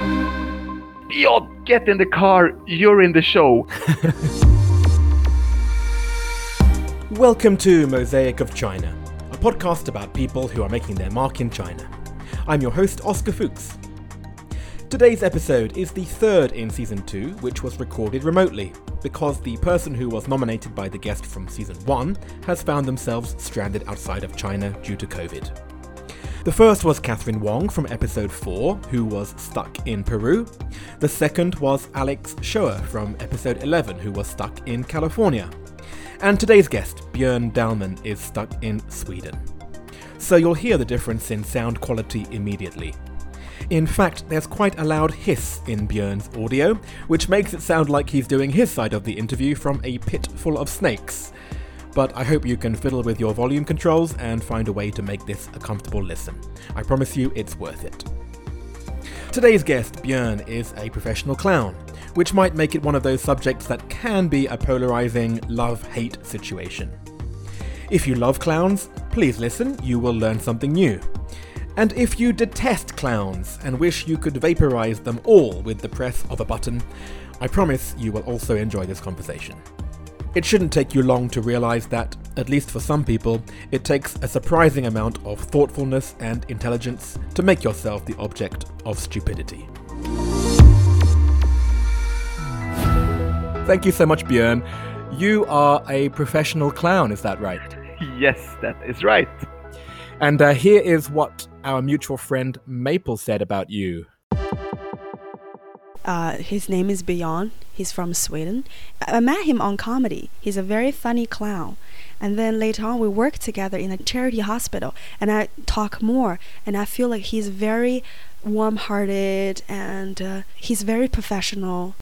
Björn, get in the car. You're in the show. Welcome to Mosaic of China, a podcast about people who are making their mark in China. I'm your host, Oscar Fuchs. Today's episode is the third in season 2, which was recorded remotely, because the person who was nominated by the guest from season 1 has found themselves stranded outside of China due to COVID. The first was Catherine Wong from episode 4, who was stuck in Peru. The second was Alex Shoer from episode 11, who was stuck in California. And today's guest, Björn Dahlman, is stuck in Sweden. So you'll hear the difference in sound quality immediately. In fact, there's quite a loud hiss in Björn's audio, which makes it sound like he's doing his side of the interview from a pit full of snakes. But I hope you can fiddle with your volume controls and find a way to make this a comfortable listen. I promise you it's worth it. Today's guest, Björn, is a professional clown, which might make it one of those subjects that can be a polarizing love hate situation. If you love clowns, please listen, you will learn something new. And if you detest clowns and wish you could vaporize them all with the press of a button, I promise you will also enjoy this conversation. It shouldn't take you long to realize that, at least for some people, it takes a surprising amount of thoughtfulness and intelligence to make yourself the object of stupidity. Thank you so much, Björn. You are a professional clown, is that right? Yes, that is right. And uh, here is what our mutual friend Maple said about you. Uh, his name is Björn. He's from Sweden. I met him on comedy. He's a very funny clown. And then later on, we worked together in a charity hospital, and I talk more, and I feel like he's very warm-hearted and uh, he's very professional.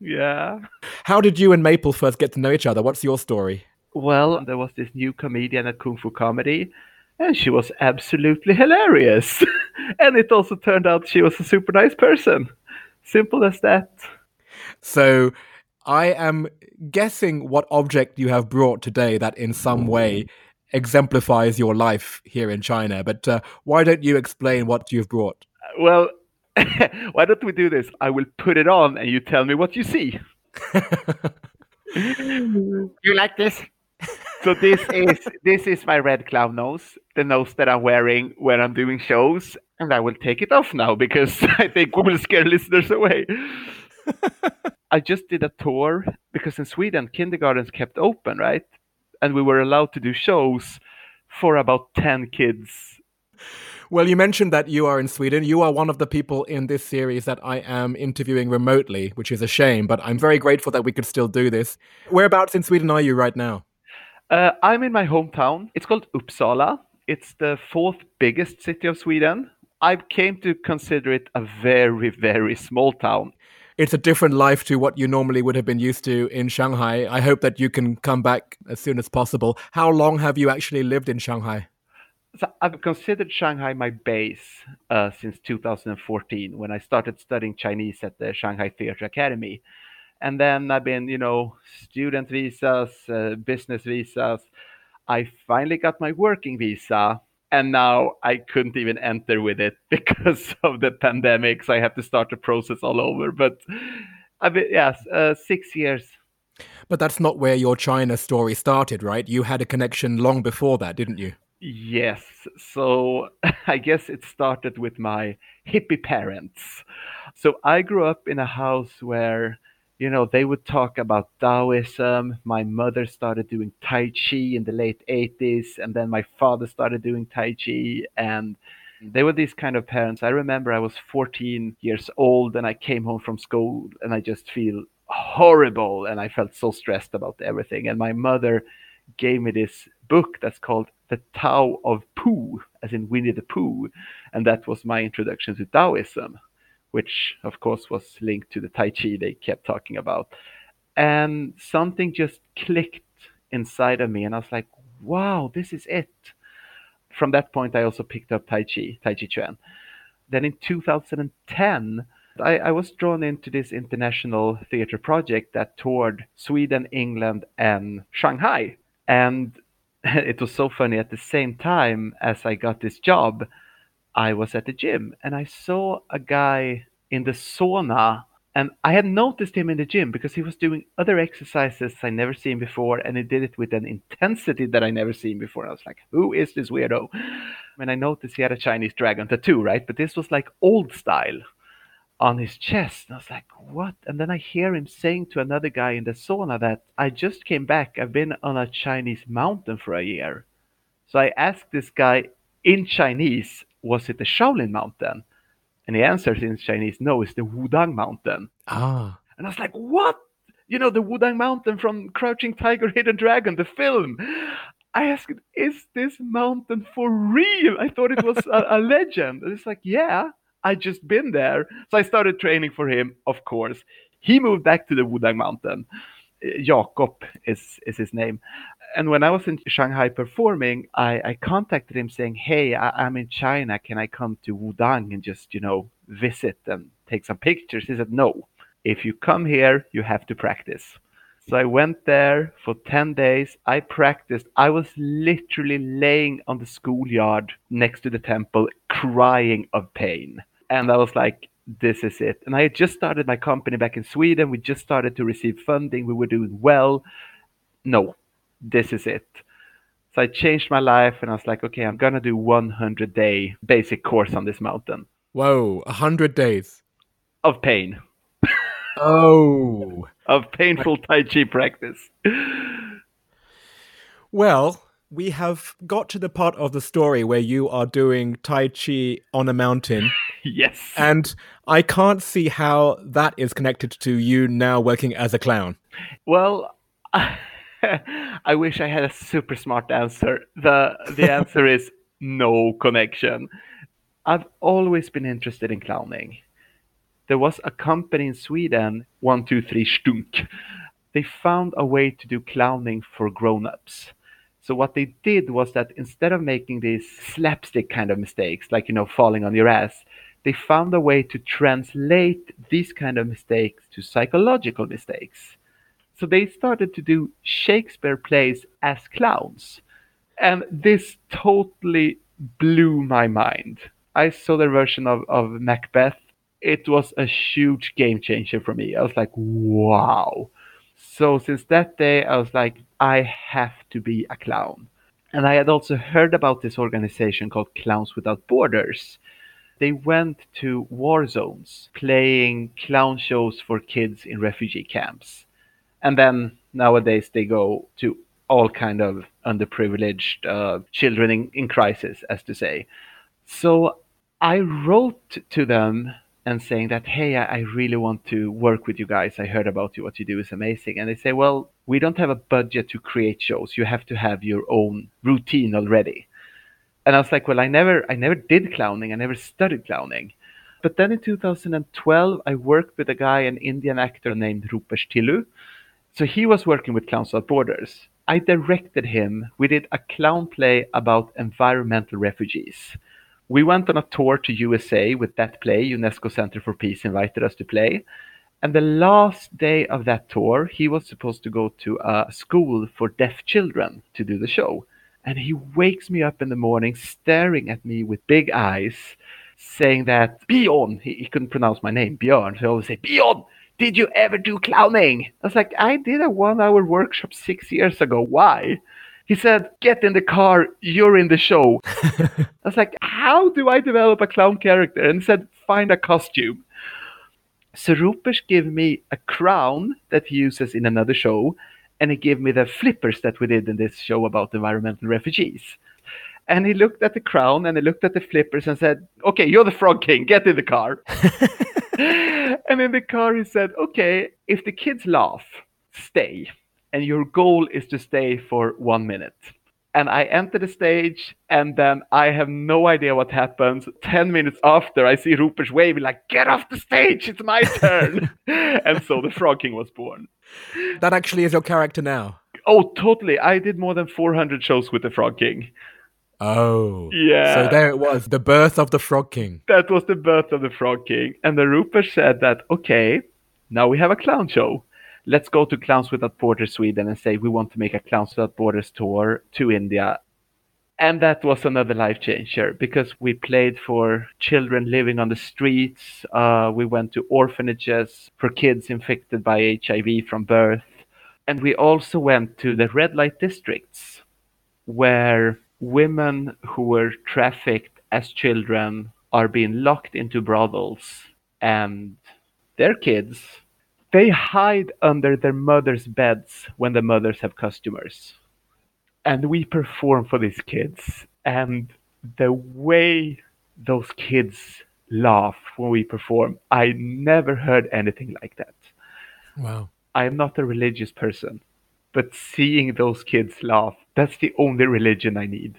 Yeah. How did you and Maple first get to know each other? What's your story? Well, there was this new comedian at Kung Fu Comedy, and she was absolutely hilarious. and it also turned out she was a super nice person. Simple as that. So, I am guessing what object you have brought today that in some way exemplifies your life here in China. But uh, why don't you explain what you've brought? Well, why don't we do this? I will put it on and you tell me what you see. you like this? So this is this is my red clown nose, the nose that I'm wearing when I'm doing shows, and I will take it off now because I think we will scare listeners away. I just did a tour because in Sweden kindergartens kept open, right? And we were allowed to do shows for about 10 kids. Well, you mentioned that you are in Sweden. You are one of the people in this series that I am interviewing remotely, which is a shame, but I'm very grateful that we could still do this. Whereabouts in Sweden are you right now? Uh, I'm in my hometown. It's called Uppsala. It's the fourth biggest city of Sweden. I came to consider it a very, very small town. It's a different life to what you normally would have been used to in Shanghai. I hope that you can come back as soon as possible. How long have you actually lived in Shanghai? So I've considered Shanghai my base uh, since 2014 when I started studying Chinese at the Shanghai Theatre Academy. And then I've been, you know, student visas, uh, business visas. I finally got my working visa, and now I couldn't even enter with it because of the pandemic. So I have to start the process all over. But I mean, yes, uh, six years. But that's not where your China story started, right? You had a connection long before that, didn't you? Yes. So I guess it started with my hippie parents. So I grew up in a house where you know, they would talk about Taoism. My mother started doing Tai Chi in the late 80s, and then my father started doing Tai Chi. And mm. they were these kind of parents. I remember I was 14 years old and I came home from school and I just feel horrible and I felt so stressed about everything. And my mother gave me this book that's called The Tao of Pooh, as in Winnie the Pooh. And that was my introduction to Taoism which of course was linked to the Tai Chi they kept talking about. And something just clicked inside of me, and I was like, wow, this is it. From that point, I also picked up Tai Chi, Tai Chi Chuan. Then in 2010, I, I was drawn into this international theater project that toured Sweden, England, and Shanghai. And it was so funny at the same time as I got this job, I was at the gym and I saw a guy in the sauna and I had noticed him in the gym because he was doing other exercises I never seen before, and he did it with an intensity that I never seen before. I was like, "Who is this weirdo?" And I noticed he had a Chinese dragon tattoo, right? But this was like old style on his chest. And I was like, "What?" And then I hear him saying to another guy in the sauna that I just came back. I've been on a Chinese mountain for a year. So I asked this guy in Chinese, "Was it the Shaolin Mountain?" And he answers in Chinese, no, it's the Wudang Mountain. Ah. And I was like, what? You know, the Wudang Mountain from Crouching Tiger, Hidden Dragon, the film. I asked, is this mountain for real? I thought it was a, a legend. And it's like, yeah, I just been there. So I started training for him, of course. He moved back to the Wudang Mountain. Jakob is, is his name and when I was in Shanghai performing, I, I contacted him saying, "Hey, I, am in China. Can I come to Wudang and just you know visit and take some pictures?" He said, "No. If you come here, you have to practice." So I went there for 10 days. I practiced. I was literally laying on the schoolyard next to the temple, crying of pain. And I was like, this is it. And I had just started my company back in Sweden. We just started to receive funding. We were doing well. No, this is it. So I changed my life and I was like, okay, I'm gonna do 100 day basic course on this mountain. Whoa, 100 days of pain. oh, of painful Tai Chi practice. Well, we have got to the part of the story where you are doing Tai Chi on a mountain. Yes. And I can't see how that is connected to you now working as a clown. Well, I wish I had a super smart answer. The the answer is no connection. I've always been interested in clowning. There was a company in Sweden, 123 Stunk. They found a way to do clowning for grown-ups. So what they did was that instead of making these slapstick kind of mistakes, like you know, falling on your ass, they found a way to translate these kind of mistakes to psychological mistakes. So they started to do Shakespeare plays as clowns. And this totally blew my mind. I saw the version of, of Macbeth. It was a huge game changer for me. I was like, wow. So since that day, I was like, I have to be a clown. And I had also heard about this organization called Clowns Without Borders. They went to war zones playing clown shows for kids in refugee camps and then nowadays they go to all kind of underprivileged uh, children in, in crisis, as to say. So I wrote to them and saying that, hey, I, I really want to work with you guys. I heard about you. What you do is amazing. And they say, well, we don't have a budget to create shows. You have to have your own routine already. And I was like, well, I never, I never did clowning. I never studied clowning. But then in 2012, I worked with a guy, an Indian actor named Rupesh Tillu. so he was working with Clowns Without Borders. I directed him. We did a clown play about environmental refugees. We went on a tour to USA with that play. UNESCO Center for Peace invited us to play. And the last day of that tour, he was supposed to go to a school for deaf children to do the show. And he wakes me up in the morning, staring at me with big eyes, saying that Bjorn, he, he couldn't pronounce my name, Bjorn. So he always say, Bjorn, did you ever do clowning? I was like, I did a one hour workshop six years ago. Why? He said, Get in the car, you're in the show. I was like, How do I develop a clown character? And he said, Find a costume. So Rupesh gave me a crown that he uses in another show, and he gave me the flippers that we did in this show about environmental refugees. And he looked at the crown and he looked at the flippers and said, Okay, you're the Frog King, get in the car. and in the car, he said, okay, if the kids laugh, stay. And your goal is to stay for one minute. And I enter the stage, and then I have no idea what happens. 10 minutes after, I see Rupesh waving, like, get off the stage, it's my turn. and so the Frog King was born. That actually is your character now. Oh, totally. I did more than 400 shows with the Frog King. Oh. Yeah. So there it was, the birth of the Frog King. That was the birth of the Frog King. And the Rupesh said that, okay, now we have a clown show. Let's go to Clowns Without Borders Sweden and say we want to make a Clowns Without Borders tour to India. And that was another life changer because we played for children living on the streets. Uh, we went to orphanages for kids infected by HIV from birth. And we also went to the red light districts where women who were trafficked as children are being locked into brothels and their kids they hide under their mothers' beds when the mothers have customers. And we perform for these kids. And the way those kids laugh when we perform i never heard anything like that. Wow. i am not a religious person but seeing those kids laugh that's the only religion i need.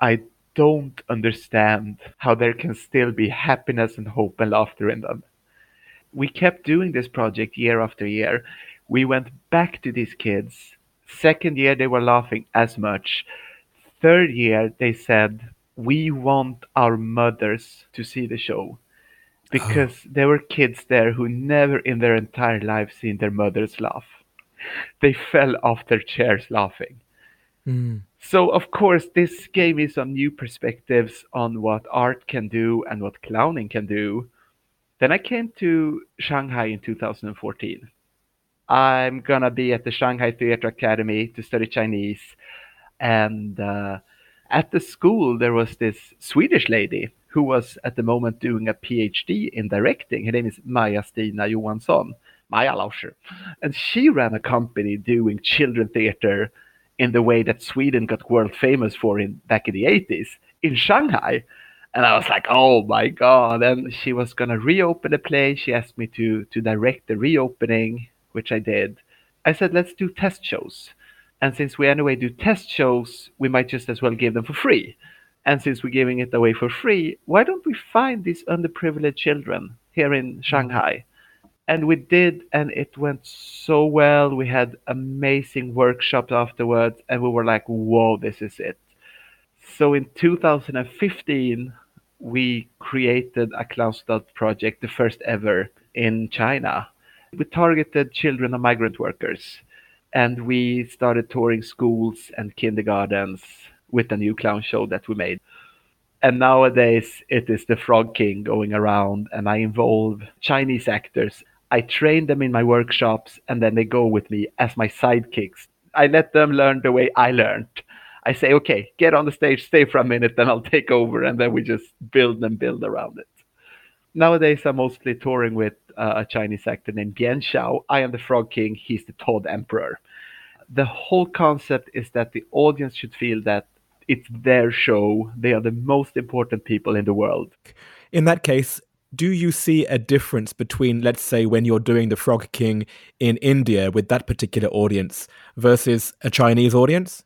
I don't understand how there can still be happiness and hope and laughter in them we kept doing this project year after year. We went back to these kids. Second year they were laughing as much. Third year they said we want our mothers to see the show. Because there were kids there who never in their entire lives seen their mothers laugh. They fell off their chairs laughing. Mm. so of course this gave me some new perspectives on what art can do and what clowning can do then i came to shanghai in 2014 i'm gonna be at the shanghai theatre academy to study chinese. And uh, at the school there was this swedish lady who was at the moment doing a phd in directing. Her name is maja stina johansson maja lauscher. And she ran a company doing children theater in the way that sweden got world famous for in back in the 80s in shanghai and i was like oh my god and she was gonna reopen the play she asked me to to direct the reopening which i did i said let's do test shows and since we anyway do test shows, we might just as well give them for free. And since we're giving it away for free, why don't we find these underprivileged children here in mm-hmm. Shanghai? And we did, and it went so well. We had amazing workshops afterwards, and we were like, whoa, this is it. So in 2015, we created a Clownstad project, the first ever in China. We targeted children of migrant workers and we started touring schools and kindergartens with a new clown show that we made. And nowadays it is the Frog King going around, and I involve Chinese actors. I train them in my workshops, and then they go with me as my sidekicks. I let them learn the way I learned. I say, okay, get on the stage, stay for a minute, then I'll take over, and then we just build and build around it. Nowadays, I'm mostly touring with uh, a Chinese actor named Bian Xiao. I am the Frog King, he's the Toad Emperor. The whole concept is that the audience should feel that it's their show. They are the most important people in the world. In that case, do you see a difference between, let's say, when you're doing the Frog King in India with that particular audience versus a Chinese audience?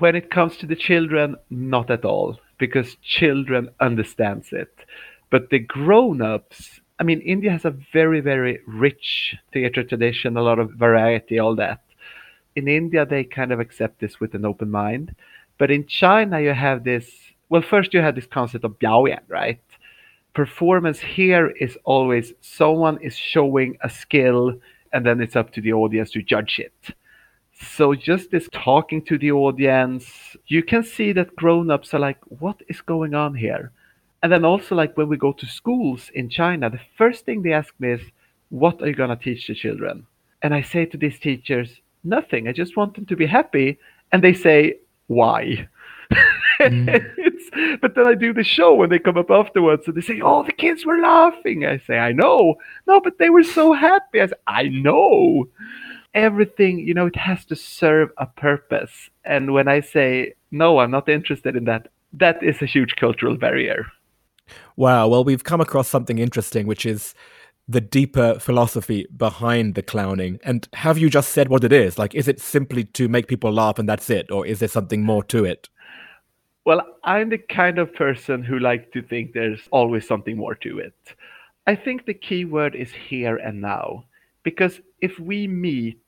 When it comes to the children, not at all, because children understands it. But the grown-ups, I mean, India has a very, very rich theater tradition, a lot of variety, all that. In India, they kind of accept this with an open mind. But in China, you have this. Well, first you have this concept of biaoyan, right? Performance here is always someone is showing a skill, and then it's up to the audience to judge it. So just this talking to the audience, you can see that grown-ups are like, "What is going on here?" And then also, like when we go to schools in China, the first thing they ask me is, "What are you gonna teach the children?" And I say to these teachers, "Nothing. I just want them to be happy." And they say, "Why?" Mm. it's, but then I do the show when they come up afterwards and they say, Oh, the kids were laughing. I say, I know. No, but they were so happy. I say, I know. Everything, you know, it has to serve a purpose. And when I say, No, I'm not interested in that, that is a huge cultural barrier. Wow. Well, we've come across something interesting, which is the deeper philosophy behind the clowning. And have you just said what it is? Like, is it simply to make people laugh and that's it? Or is there something more to it? Well, I'm the kind of person who likes to think there's always something more to it. I think the key word is here and now. Because if we meet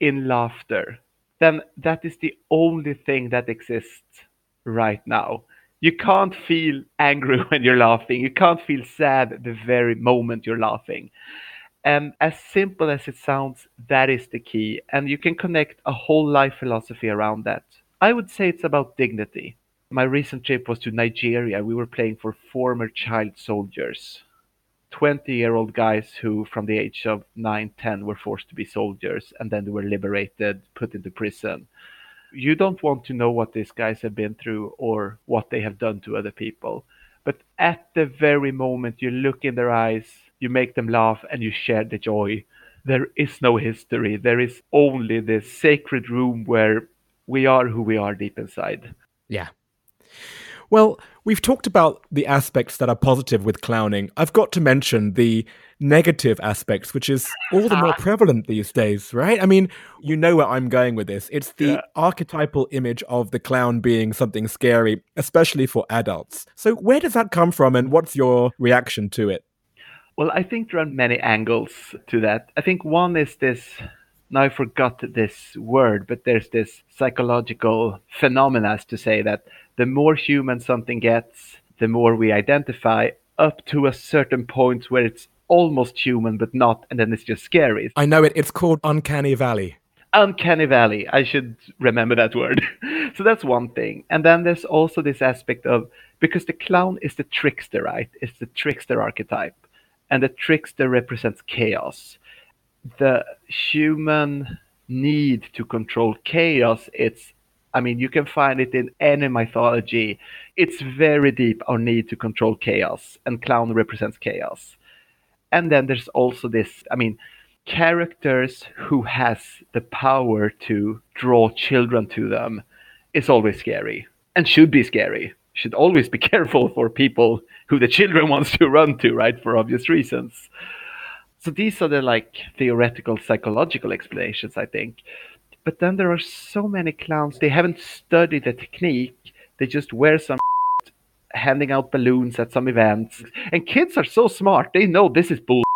in laughter, then that is the only thing that exists right now. You can't feel angry when you're laughing. You can't feel sad the very moment you're laughing. And as simple as it sounds, that is the key. And you can connect a whole life philosophy around that. I would say it's about dignity. My recent trip was to Nigeria. We were playing for former child soldiers. 20 year old guys who, from the age of 9, 10, were forced to be soldiers and then they were liberated, put into prison. You don't want to know what these guys have been through or what they have done to other people. But at the very moment you look in their eyes, you make them laugh, and you share the joy. There is no history. There is only this sacred room where we are who we are deep inside. Yeah. Well, we've talked about the aspects that are positive with clowning. I've got to mention the negative aspects, which is all the more prevalent these days, right? I mean, you know where I'm going with this. It's the yeah. archetypal image of the clown being something scary, especially for adults. So, where does that come from, and what's your reaction to it? Well, I think there are many angles to that. I think one is this now I forgot this word, but there's this psychological phenomena to say that the more human something gets, the more we identify up to a certain point where it's almost human but not, and then it's just scary. I know it. It's called Uncanny Valley. Uncanny Valley. I should remember that word. so that's one thing. And then there's also this aspect of because the clown is the trickster, right? It's the trickster archetype. And the trickster represents chaos the human need to control chaos it's i mean you can find it in any mythology. It's very deep our need to control chaos and clown represents chaos. And then there's also this i mean characters who has the power to draw children to them is always scary and should be scary. Should always be careful for people who the children wants to run to right for obvious reasons so these are the like theoretical psychological explanations, I think. But then there are so many clowns, they haven't studied the technique. They just wear some handing out balloons at some events. And kids are so smart, they know this is bull.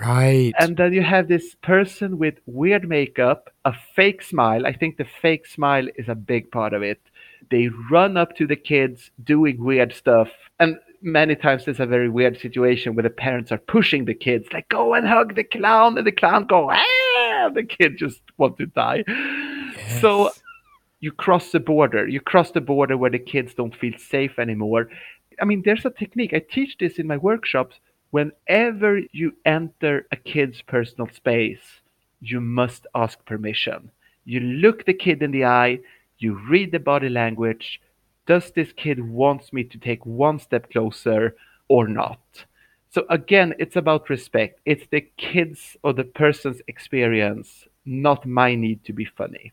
Right. And then you have this person with weird makeup, a fake smile. I think the fake smile is a big part of it. They run up to the kids doing weird stuff. And many times there's a very weird situation where the parents are pushing the kids, like, go and hug the clown, and the clown go, ah, the kid just want to die. Yes. So you cross the border. You cross the border where the kids don't feel safe anymore. I mean, there's a technique. I teach this in my workshops. Whenever you enter a kid's personal space, you must ask permission. You look the kid in the eye, you read the body language, does this kid wants me to take one step closer or not? So again, it's about respect. It's the kids or the person's experience, not my need to be funny.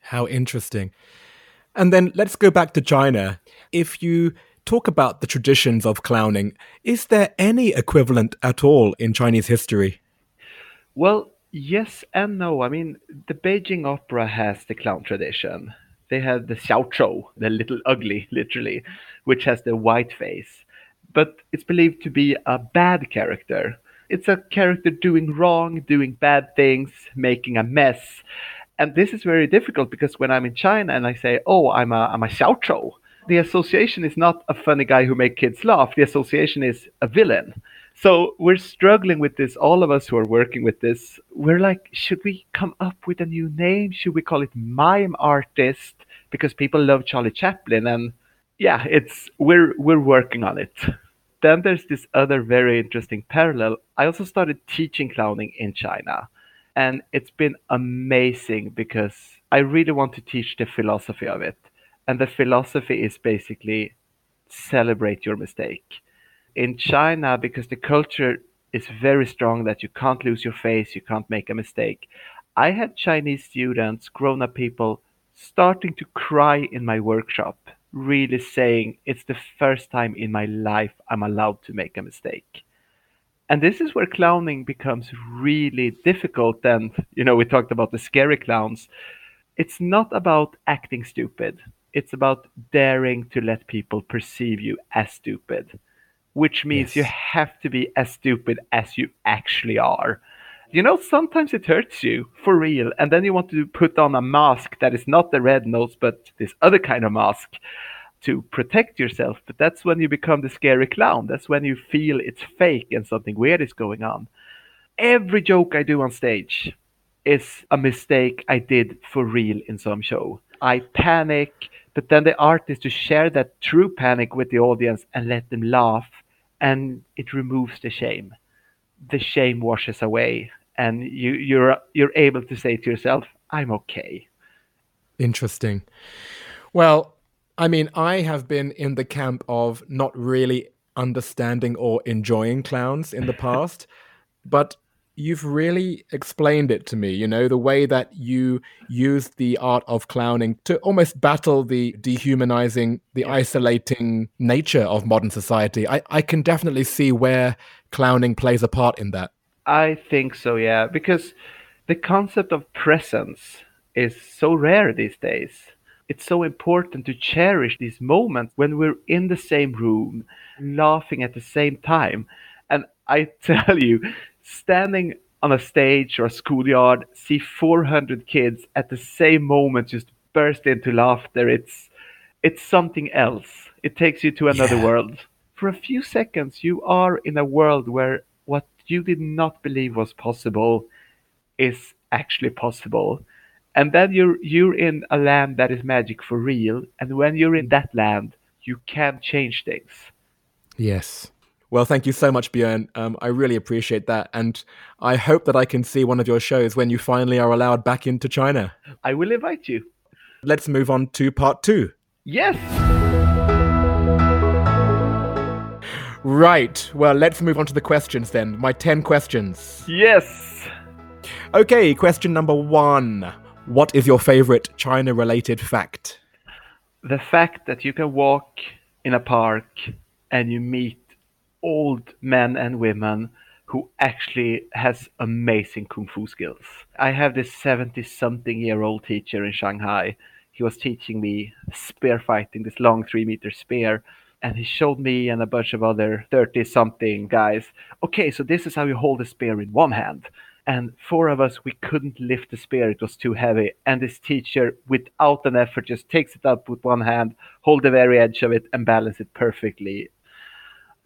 How interesting. And then let's go back to China. If you talk about the traditions of clowning, is there any equivalent at all in Chinese history? Well, yes and no. I mean, the Beijing Opera has the clown tradition they have the Xiao the little ugly, literally, which has the white face. But it's believed to be a bad character. It's a character doing wrong, doing bad things, making a mess. And this is very difficult because when I'm in China and I say, "Oh, I'm a I'm a Xiao the association is not a funny guy who makes kids laugh. The association is a villain. So we're struggling with this. All of us who are working with this, we're like, should we come up with a new name? Should we call it mime artist? Because people love Charlie Chaplin, and yeah, it's we're we're working on it. Then there's this other very interesting parallel. I also started teaching clowning in China, and it's been amazing because I really want to teach the philosophy of it. And the philosophy is basically celebrate your mistake in China, because the culture is very strong that you can't lose your face, you can't make a mistake. I had Chinese students, grown up people, starting to cry in my workshop, really saying, It's the first time in my life I'm allowed to make a mistake. And this is where clowning becomes really difficult. And, you know, we talked about the scary clowns. It's not about acting stupid, it's about daring to let people perceive you as stupid which means yes. you have to be as stupid as you actually are. You know, sometimes it hurts you for real, and then you want to put on a mask that is not the red nose, but this other kind of mask to protect yourself. But that's when you become the scary clown. That's when you feel it's fake and something weird is going on. Every joke I do on stage is a mistake I did for real in some show. I panic, But then the art is to share that true panic with the audience and let them laugh, and it removes the shame. The shame washes away, and you, you're you're able to say to yourself, "I'm okay." Interesting. Well, I mean, I have been in the camp of not really understanding or enjoying clowns in the past, but you've really explained it to me you know the way that you use the art of clowning to almost battle the dehumanizing the isolating nature of modern society. I, I can definitely see where clowning plays a part in that. I think so yeah because the concept of presence is so rare these days. It's so important to cherish these moments when we're in the same room laughing at the same time. And i tell you standing on a stage or a schoolyard, see 400 kids at the same moment just burst into laughter. It's it's something else. It takes you to another yeah. world. For a few seconds, you are in a world where what you did not believe was possible is actually possible. And then you're you're in a land that is magic for real. And when you're in that land, you can change things. Yes. Well, thank you so much, Björn. Um, I really appreciate that. And I hope that I can see one of your shows when you finally are allowed back into China. I will invite you. Let's move on to part two. Yes. Right. Well, let's move on to the questions then. My 10 questions. Yes. Okay, question number one. What is your favorite China related fact? The fact that you can walk in a park and you meet old men and women who actually has amazing kung fu skills. I have this 70 something year old teacher in Shanghai. He was teaching me spear fighting, this long three meter spear. And he showed me and a bunch of other 30 something guys, okay, so this is how you hold a spear in one hand. And four of us, we couldn't lift the spear, it was too heavy. And this teacher, without an effort, just takes it up with one hand, hold the very edge of it, and balance it perfectly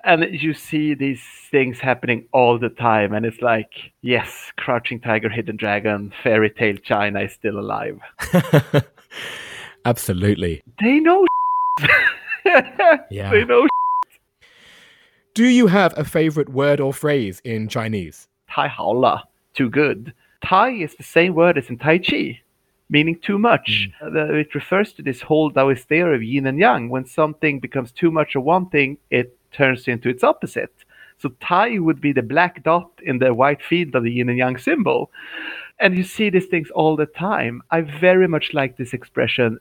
and you see these things happening all the time and it's like yes crouching tiger hidden dragon fairy tale china is still alive absolutely they know yeah they know do you have a favorite word or phrase in chinese tai hao la too good tai is the same word as in tai chi meaning too much. Mm. It refers to this whole Taoist theory of yin and yang. When something becomes too much of one thing, it turns into its opposite. So Tai would be the black dot in the white field of the yin and yang symbol. And you see these things all the time. I very much like this expression.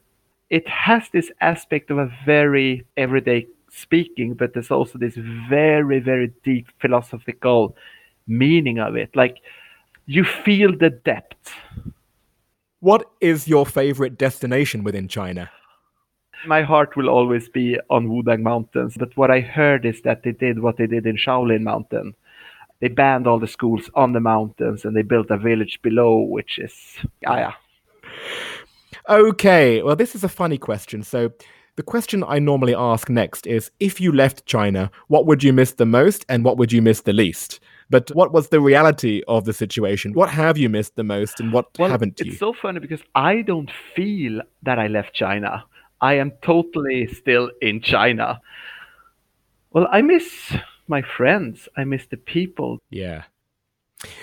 It has this aspect of a very everyday speaking, but there's also this very, very deep philosophical meaning of it. Like you feel the depth. What is your favorite destination within China? My heart will always be on Wudang Mountains. But what I heard is that they did what they did in Shaolin Mountain. They banned all the schools on the mountains and they built a village below, which is, yeah, yeah. Okay, well, this is a funny question. So, the question I normally ask next is if you left China, what would you miss the most and what would you miss the least? But what was the reality of the situation? What have you missed the most and what well, haven't you? It's so funny because I don't feel that I left China. I am totally still in China. Well, I miss my friends. I miss the people. Yeah.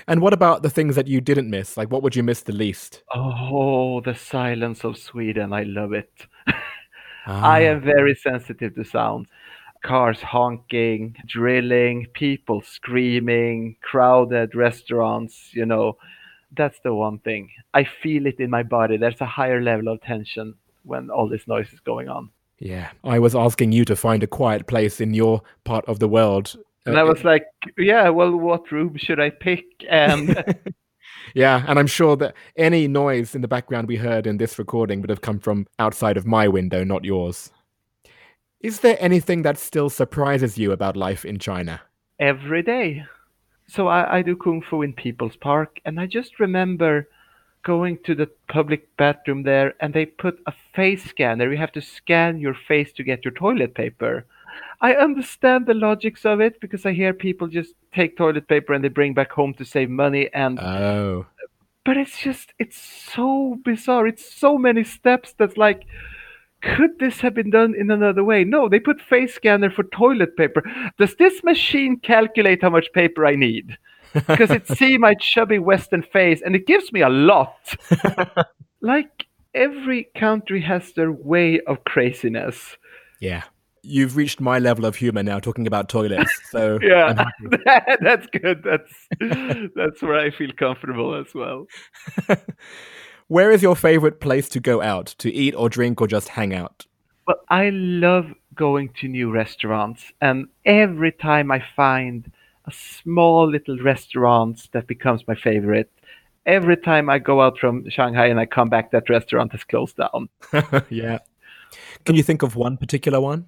And what about the things that you didn't miss? Like, what would you miss the least? Oh, the silence of Sweden. I love it. ah. I am very sensitive to sounds. Cars honking, drilling, people screaming, crowded restaurants, you know. That's the one thing. I feel it in my body. There's a higher level of tension when all this noise is going on. Yeah, I was asking you to find a quiet place in your part of the world. And uh, I was like, yeah, well, what room should I pick? And yeah, and I'm sure that any noise in the background we heard in this recording would have come from outside of my window, not yours. Is there anything that still surprises you about life in China? Every day. So I, I do kung fu in People's Park, and I just remember going to the public bathroom there and they put a face scanner. You have to scan your face to get your toilet paper. I understand the logics of it because I hear people just take toilet paper and they bring back home to save money and Oh. But it's just it's so bizarre. It's so many steps that's like could this have been done in another way? No, they put face scanner for toilet paper. Does this machine calculate how much paper I need? Because it see my chubby Western face and it gives me a lot. like every country has their way of craziness. Yeah. You've reached my level of humor now talking about toilets. So yeah, that's good. That's that's where I feel comfortable as well. Where is your favorite place to go out to eat or drink or just hang out? Well, I love going to new restaurants, and every time I find a small little restaurant that becomes my favorite, every time I go out from Shanghai and I come back, that restaurant has closed down. yeah. Can you think of one particular one?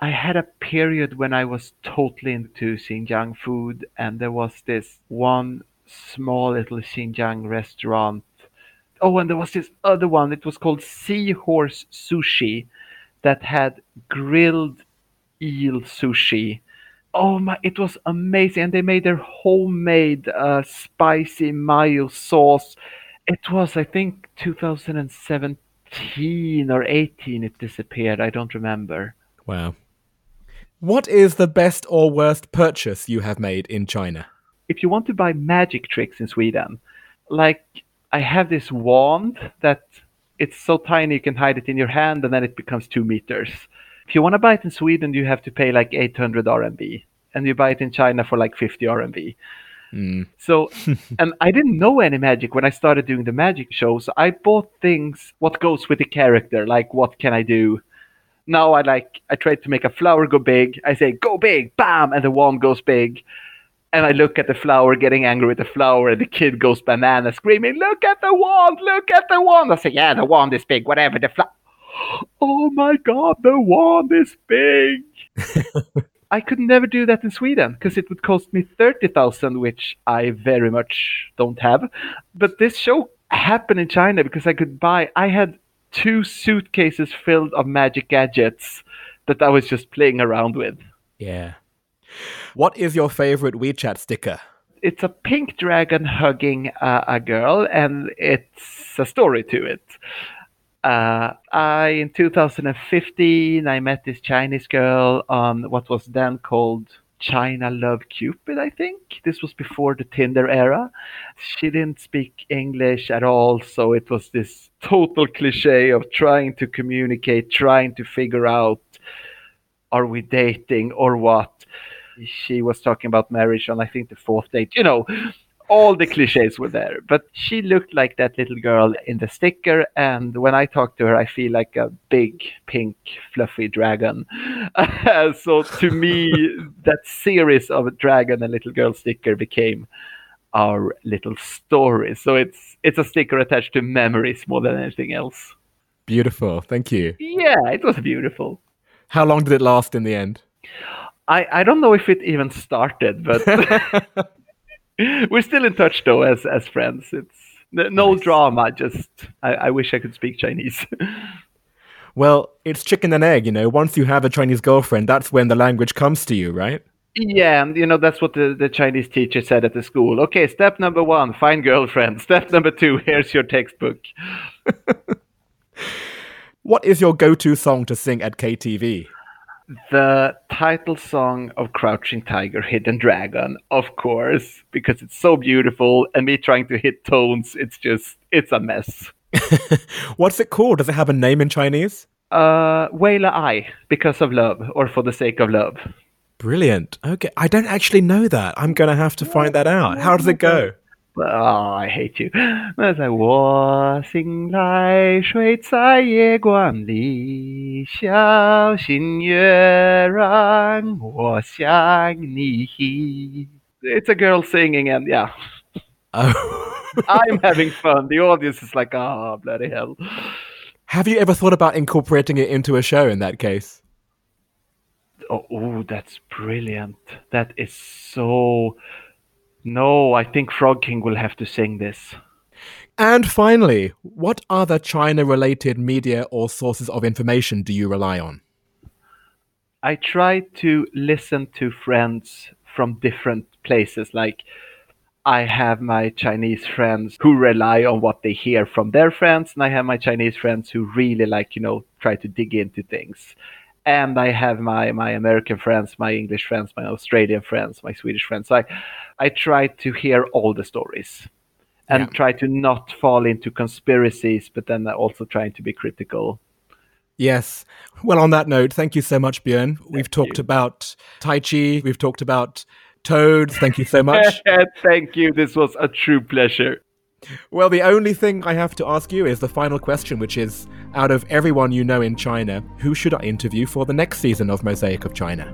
I had a period when I was totally into Xinjiang food, and there was this one small little Xinjiang restaurant. Oh, and there was this other one. It was called Seahorse Sushi that had grilled eel sushi. Oh my, it was amazing. And they made their homemade uh, spicy mayo sauce. It was, I think, 2017 or 18 it disappeared. I don't remember. Wow. What is the best or worst purchase you have made in China? If you want to buy magic tricks in Sweden, like I have this wand that it's so tiny you can hide it in your hand and then it becomes two meters. If you want to buy it in Sweden, you have to pay like 800 RMB, and you buy it in China for like 50 RMB. Mm. So, and I didn't know any magic when I started doing the magic shows. I bought things what goes with the character, like what can I do now I like I try to make a flower go big. I say go big, bam, and the wand goes big. And I look at the flower, getting angry with the flower, and the kid goes banana, screaming, "Look at the wand! Look at the wand!" I say, "Yeah, the wand is big. Whatever the flower." Oh my god, the wand is big. I could never do that in Sweden because it would cost me 30,000, which I very much don't have. But this show happened in China because I could buy, I had two suitcases filled of magic gadgets that I was just playing around with. Yeah. What is your favorite WeChat sticker? It's a pink dragon hugging uh, a girl, and it's a story to it. Uh, I in 2015 I met this Chinese girl on what was then called China Love Cupid, I think. This was before the Tinder era. She didn't speak English at all, so it was this total cliche of trying to communicate, trying to figure out are we dating or what. She was talking about marriage on, I think, the fourth date. You know, all the cliches were there. But she looked like that little girl in the sticker, and when I talk to her, I feel like a big pink fluffy dragon. so to me, that series of a dragon and little girl sticker became our little story. So it's it's a sticker attached to memories more than anything else. Beautiful, thank you. Yeah, it was beautiful. How long did it last in the end? I, I don't know if it even started, but we're still in touch though as as friends. It's no nice. drama. Just I, I wish I could speak Chinese. well, it's chicken and egg, you know. Once you have a Chinese girlfriend, that's when the language comes to you, right? Yeah, and you know that's what the, the Chinese teacher said at the school. Okay, step number one, find girlfriend. Step number two, here's your textbook. what is your go-to song to sing at KTV? The title song of Crouching Tiger, Hidden Dragon, of course, because it's so beautiful, and me trying to hit tones, it's just, it's a mess. What's it called? Does it have a name in Chinese? Uh, Weila Ai, because of love, or for the sake of love. Brilliant. Okay, I don't actually know that. I'm gonna have to find that out. How does it go? Oh, I hate you. 那在我醒来，睡在夜光里，小心月让我想你。It's a girl singing, and yeah. Oh. I'm having fun. The audience is like, oh, bloody hell. Have you ever thought about incorporating it into a show in that case? Oh, oh that's brilliant. That is so no, I think Frog King will have to sing this. And finally, what other China related media or sources of information do you rely on? I try to listen to friends from different places. Like, I have my Chinese friends who rely on what they hear from their friends, and I have my Chinese friends who really like, you know, try to dig into things. And I have my, my American friends, my English friends, my Australian friends, my Swedish friends. So I, I try to hear all the stories and Yeah. try to not fall into conspiracies, but then also trying to be critical. Yes. Well, on that note, thank you so much, Björn. We've talked you. about Tai Chi, we've talked about toads. Thank you so much. Thank you. This was a true pleasure. well, the only thing I have to ask you is the final question, which is out of everyone you know in China, who should I interview for the next season of Mosaic of China?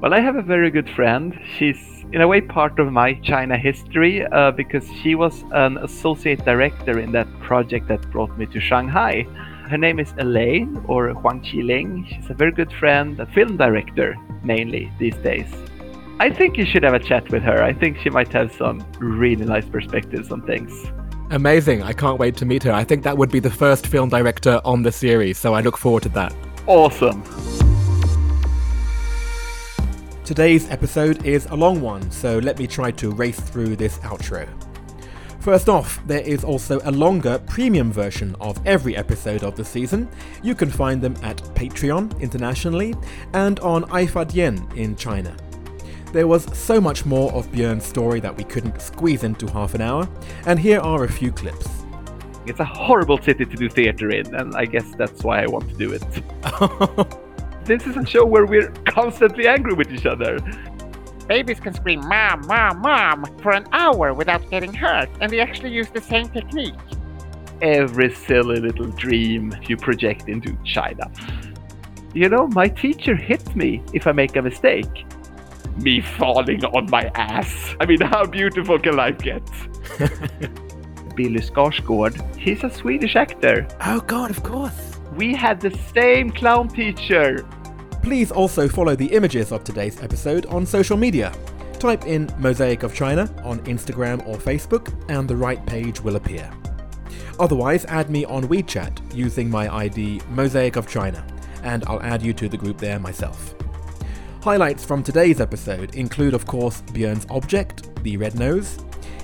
Well, I have a very good friend. She's, in a way, part of my China history uh, because she was an associate director in that project that brought me to Shanghai. Her name is Elaine, or Huang Qiling. She's a very good friend, a film director mainly these days. I think you should have a chat with her. I think she might have some really nice perspectives on things. Amazing. I can't wait to meet her. I think that would be the first film director on the series, so I look forward to that. Awesome. Today's episode is a long one, so let me try to race through this outro. First off, there is also a longer premium version of every episode of the season. You can find them at Patreon internationally and on iFadian in China. There was so much more of Björn's story that we couldn't squeeze into half an hour, and here are a few clips. It's a horrible city to do theater in, and I guess that's why I want to do it. This is a show where we're constantly angry with each other. Babies can scream mom, mom, mom for an hour without getting hurt, and they actually use the same technique. every silly little dream you project into China. You know, my teacher hits me if I make a mistake. Me falling on my ass. I mean, how beautiful can life get? Billy Skarsgård, he's a Swedish actor. oh, God, of course. We had the same clown teacher. Please also follow the images of today's episode on social media. Type in Mosaic of China on Instagram or Facebook, and the right page will appear. Otherwise, add me on WeChat using my ID Mosaic of China, and I'll add you to the group there myself. Highlights from today's episode include, of course, Björn's object, the red nose,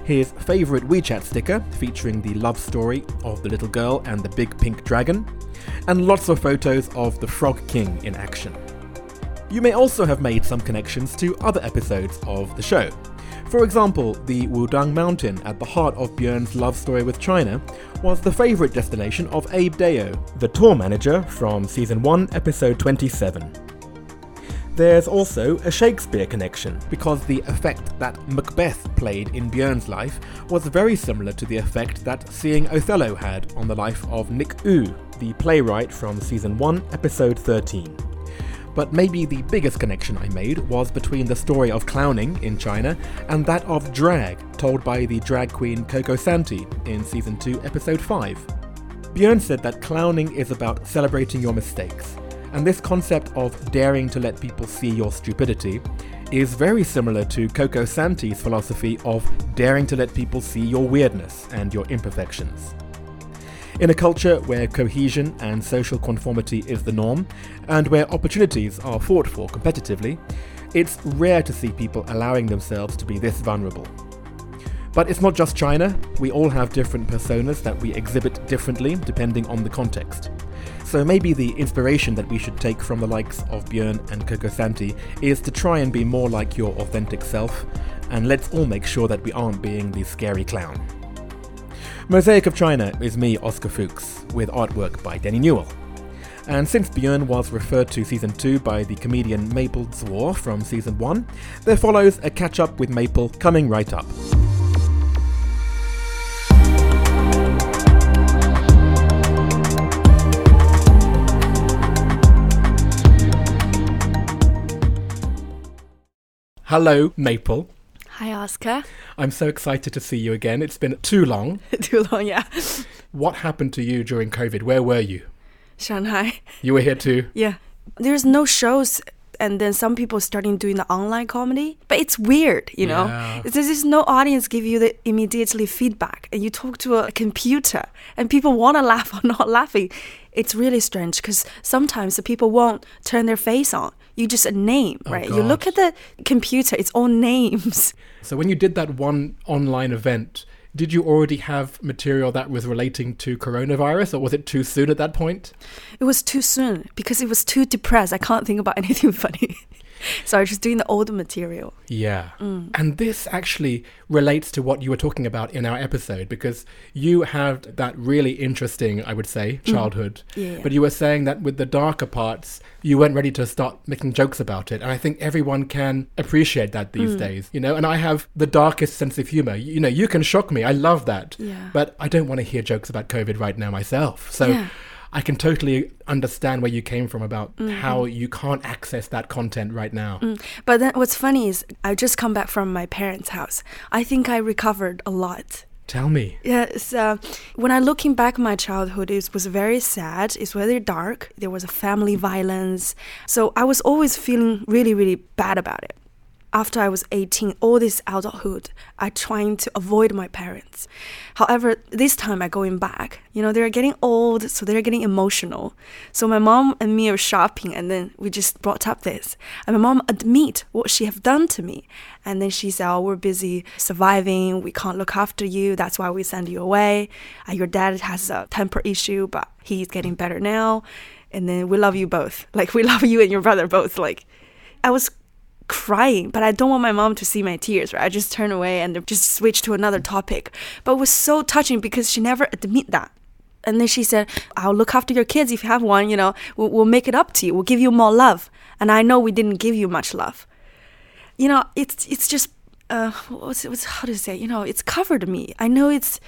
his favourite WeChat sticker featuring the love story of the little girl and the big pink dragon, and lots of photos of the Frog King in action. You may also have made some connections to other episodes of the show. For example, the Wudang Mountain at the heart of Björn's love story with China was the favourite destination of Abe Deo, the tour manager from season 1, episode 27. There's also a Shakespeare connection, because the effect that Macbeth played in Björn's life was very similar to the effect that seeing Othello had on the life of Nick Yu, the playwright from season 1, episode 13. But maybe the biggest connection I made was between the story of clowning in China and that of drag, told by the drag queen Coco Santi in season 2, episode 5. Björn said that clowning is about celebrating your mistakes, and this concept of daring to let people see your stupidity is very similar to Coco Santi's philosophy of daring to let people see your weirdness and your imperfections. In a culture where cohesion and social conformity is the norm, and where opportunities are fought for competitively, it's rare to see people allowing themselves to be this vulnerable. But it's not just China, we all have different personas that we exhibit differently depending on the context. So maybe the inspiration that we should take from the likes of Björn and Coco Santi is to try and be more like your authentic self, and let's all make sure that we aren't being the scary clown. Mosaic of China is me, Oscar Fuchs, with artwork by Denny Newell. And since Björn was referred to season 2 by the comedian Maple Zwar from season 1, there follows a catch up with Maple coming right up. Hello, Maple. Hi, Oscar. I'm so excited to see you again. It's been too long. Too long, yeah. What happened to you during COVID? Where were you? Shanghai. You were here too. Yeah. There's no shows, and then some people starting doing the online comedy, but it's weird, you know. Yeah. There's just no audience give you the immediately feedback, and you talk to a computer, and people want to laugh or not laughing. It's really strange because sometimes the people won't turn their face on. You just a name, oh, right? You look at the computer, it's all names. So when you did that one online event, did you already have material that was relating to coronavirus, or was it too soon at that point? It was too soon because it was too depressed. I can't think about anything funny. So I was just doing the old material. Yeah. Mm. And this actually relates to what you were talking about in our episode because you had that really interesting, I would say, mm-hmm. childhood. Yeah. But you were saying that with the darker parts, you weren't ready to start making jokes about it. And I think everyone can appreciate that these mm. days, you know? And I have the darkest sense of humor. You know, you can shock me. I love that. Yeah. But I don't want to hear jokes about COVID right now myself. So Yeah. I can totally understand where you came from about Mm-hmm. how you can't access that content right now. But then what's funny is I just come back from my parents' house. I think I recovered a lot. Tell me. Yes, uh, when I looking back my childhood, it was very sad. It's very dark. There was a family violence, so I was always feeling really, really bad about it. After I was 18, all this adulthood, I trying to avoid my parents. However, this time I going back, you know, they're getting old, so they're getting emotional. So my mom and me are shopping, and then we just brought up this, and my mom admit what she have done to me, and then she said, "Oh, we're busy surviving. We can't look after you. That's why we send you away. Uh, your dad has a temper issue, but he's getting better now, and then we love you both. Like we love you and your brother both. Like I was crying, but I don't want my mom to see my tears, right? I just turn away and just switch to another topic. But it was so touching because she never admit that. And then she said, I'll look after your kids if you have one, you know, we'll, we'll make it up to you. We'll give you more love. And I know we didn't give you much love. You know, it's it's just uh what's what's how to say, you know, it's covered me. I know it's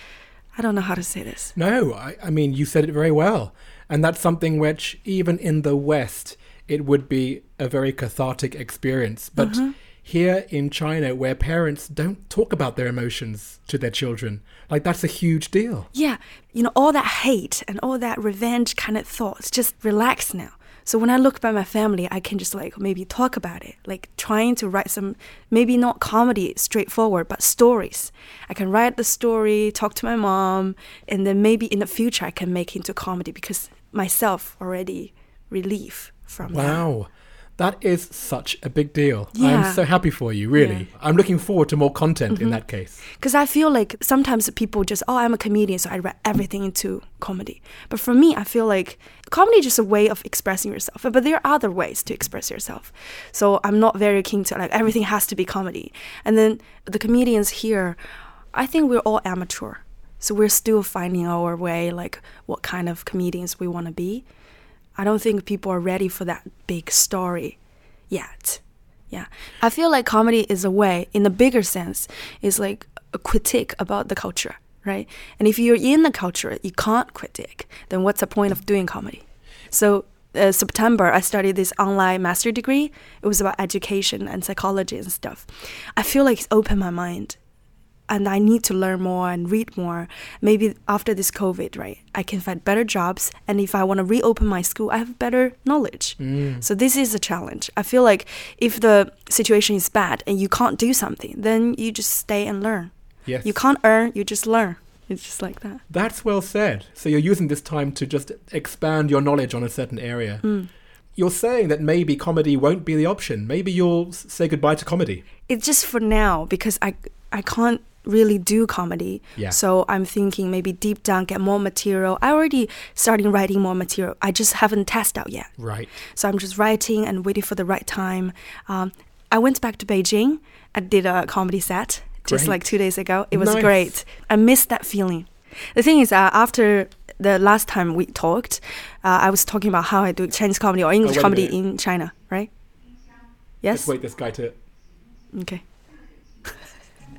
I don't know how to say this. No, I, I mean, you said it very well. And that's something which, even in the West, it would be a very cathartic experience. But uh-huh. here in China, where parents don't talk about their emotions to their children, like that's a huge deal. Yeah, you know, all that hate and all that revenge kind of thoughts just relax now. So when I look by my family, I can just like maybe talk about it, like trying to write some, maybe not comedy straightforward, but stories. I can write the story, talk to my mom, and then maybe in the future I can make into comedy because myself already relief from that. Wow. That is such a big deal. Yeah. I'm so happy for you, really. Yeah. Mm-hmm. I'm looking forward to more content in that case. Because I feel like sometimes people just, oh, I'm a comedian, so I write everything into comedy. But for me, I feel like comedy is just a way of expressing yourself. But there are other ways to express yourself. So I'm not very keen to, like, everything has to be comedy. And then the comedians here, I think we're all amateur. So we're still finding our way, like, what kind of comedians we want to be. I don't think people are ready for that big story yet. Yeah. I feel like comedy is a way, in the bigger sense, is like a critique about the culture, right? And if you're in the culture, you can't critique, then what's the point of doing comedy? So, uh, September, I studied this online master degree. It was about education and psychology and stuff. I feel like it's opened my mind and I need to learn more and read more. Maybe after this COVID, right, I can find better jobs. And if I want to reopen my school, I have better knowledge. So this is a challenge. I feel like if the situation is bad and you can't do something, then you just stay and learn. Yes. You can't earn, you just learn. It's just like that. That's well said. So you're using this time to just expand your knowledge on a certain area. Mm. You're saying that maybe comedy won't be the option. Maybe you'll say goodbye to comedy. It's just for now because I I can't really do comedy. Yeah. So I'm thinking maybe deep down get more material. I already starting writing more material. I just haven't tested out yet. Right. So I'm just writing and waiting for the right time. Um, I went back to Beijing. I did a comedy set just Great. like two days ago. It was Nice. great. I missed that feeling. The thing is, uh, after the last time we talked, uh, I was talking about how I do Chinese comedy or English wait a comedy in China, right? Let's wait this guy to Okay.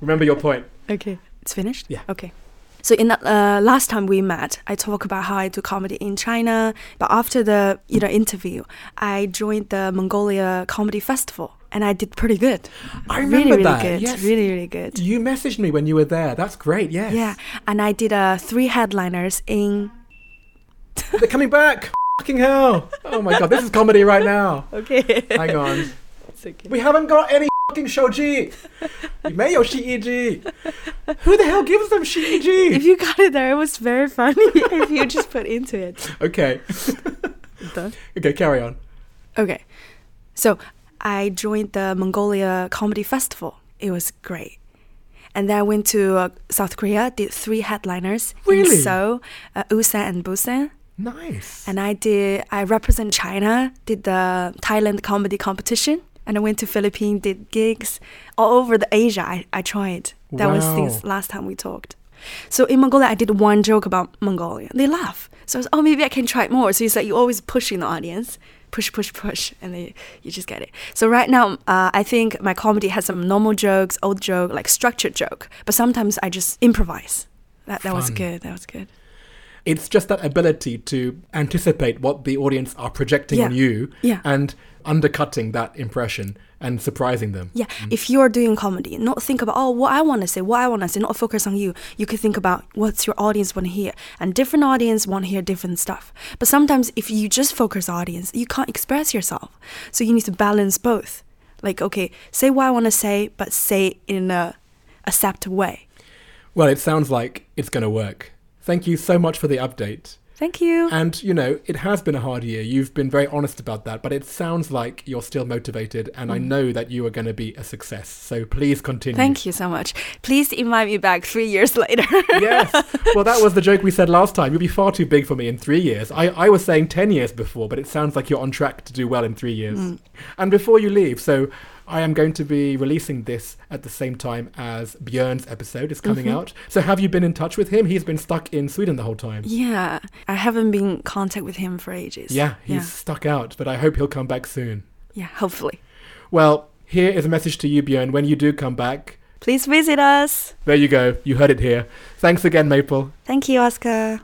Remember your point. Okay. It's finished? Yeah. Okay. So in the uh, last time we met, I talked about how I do comedy in China. But after the you know interview, I joined the Mongolia Comedy Festival, and I did pretty good. I really, remember really that, good. yes. Really, really good. You messaged me when you were there. That's great. Yes. Yeah, and I did uh, three headliners in. They're coming back. Fucking hell. Oh my god, this is comedy right now. Okay. Hang on. It's okay. We haven't got any fucking shoji. 没有 shiiji. Who the hell gives them Shiji? If you got it there, it was very funny. if you just put into it. Okay. Done. Okay, carry on. Okay. So I joined the Mongolia Comedy Festival. It was great. And then I went to uh, South Korea, did three headliners Really? in Seoul, uh, Ulsan and Busan. Nice. And I did, I represent China, did the Thailand comedy competition. And I went to Philippines, did gigs all over the Asia. I, I tried. That was since last time we talked. So in Mongolia, I did one joke about Mongolia. They laugh. So I was, oh, maybe I can try it more. So it's like you always pushing the audience, push, push, push, and then you just get it. So right now, uh, I think my comedy has some normal jokes, old joke, like structured joke. But sometimes I just improvise. That that was good. That was good. It's just that ability to anticipate what the audience are projecting Yeah. on you Yeah. and undercutting that impression and surprising them. Yeah, mm. if you're doing comedy, not think about oh what I want to say, what I want to say, not focus on you. You could think about what's your audience want to hear, and different audience want to hear different stuff. But sometimes if you just focus audience, you can't express yourself. So you need to balance both. Like okay, say what I want to say, but say in a acceptable way. Well, it sounds like it's going to work. Thank you so much for the update. Thank you. And, you know, it has been a hard year. You've been very honest about that, but it sounds like you're still motivated, and I mm. know that you are going to be a success. So please continue. Thank you so much. Please invite me back three years later. yes. Well, that was the joke we said last time. You'll be far too big for me in three years. I, I was saying 10 years before, but it sounds like you're on track to do well in three years. Mm. And before you leave, so I am going to be releasing this at the same time as Björn's episode is coming mm-hmm. out. So have you been in touch with him? He's been stuck in Sweden the whole time. yeah, I haven't been in contact with him for ages. Yeah, he's yeah, stuck out, but I hope he'll come back soon. yeah. Hopefully, Well, here is a message to you, Björn. When you do come back, please visit us. there you go. You heard it here. Thanks again, Maple. Thank you, Oscar.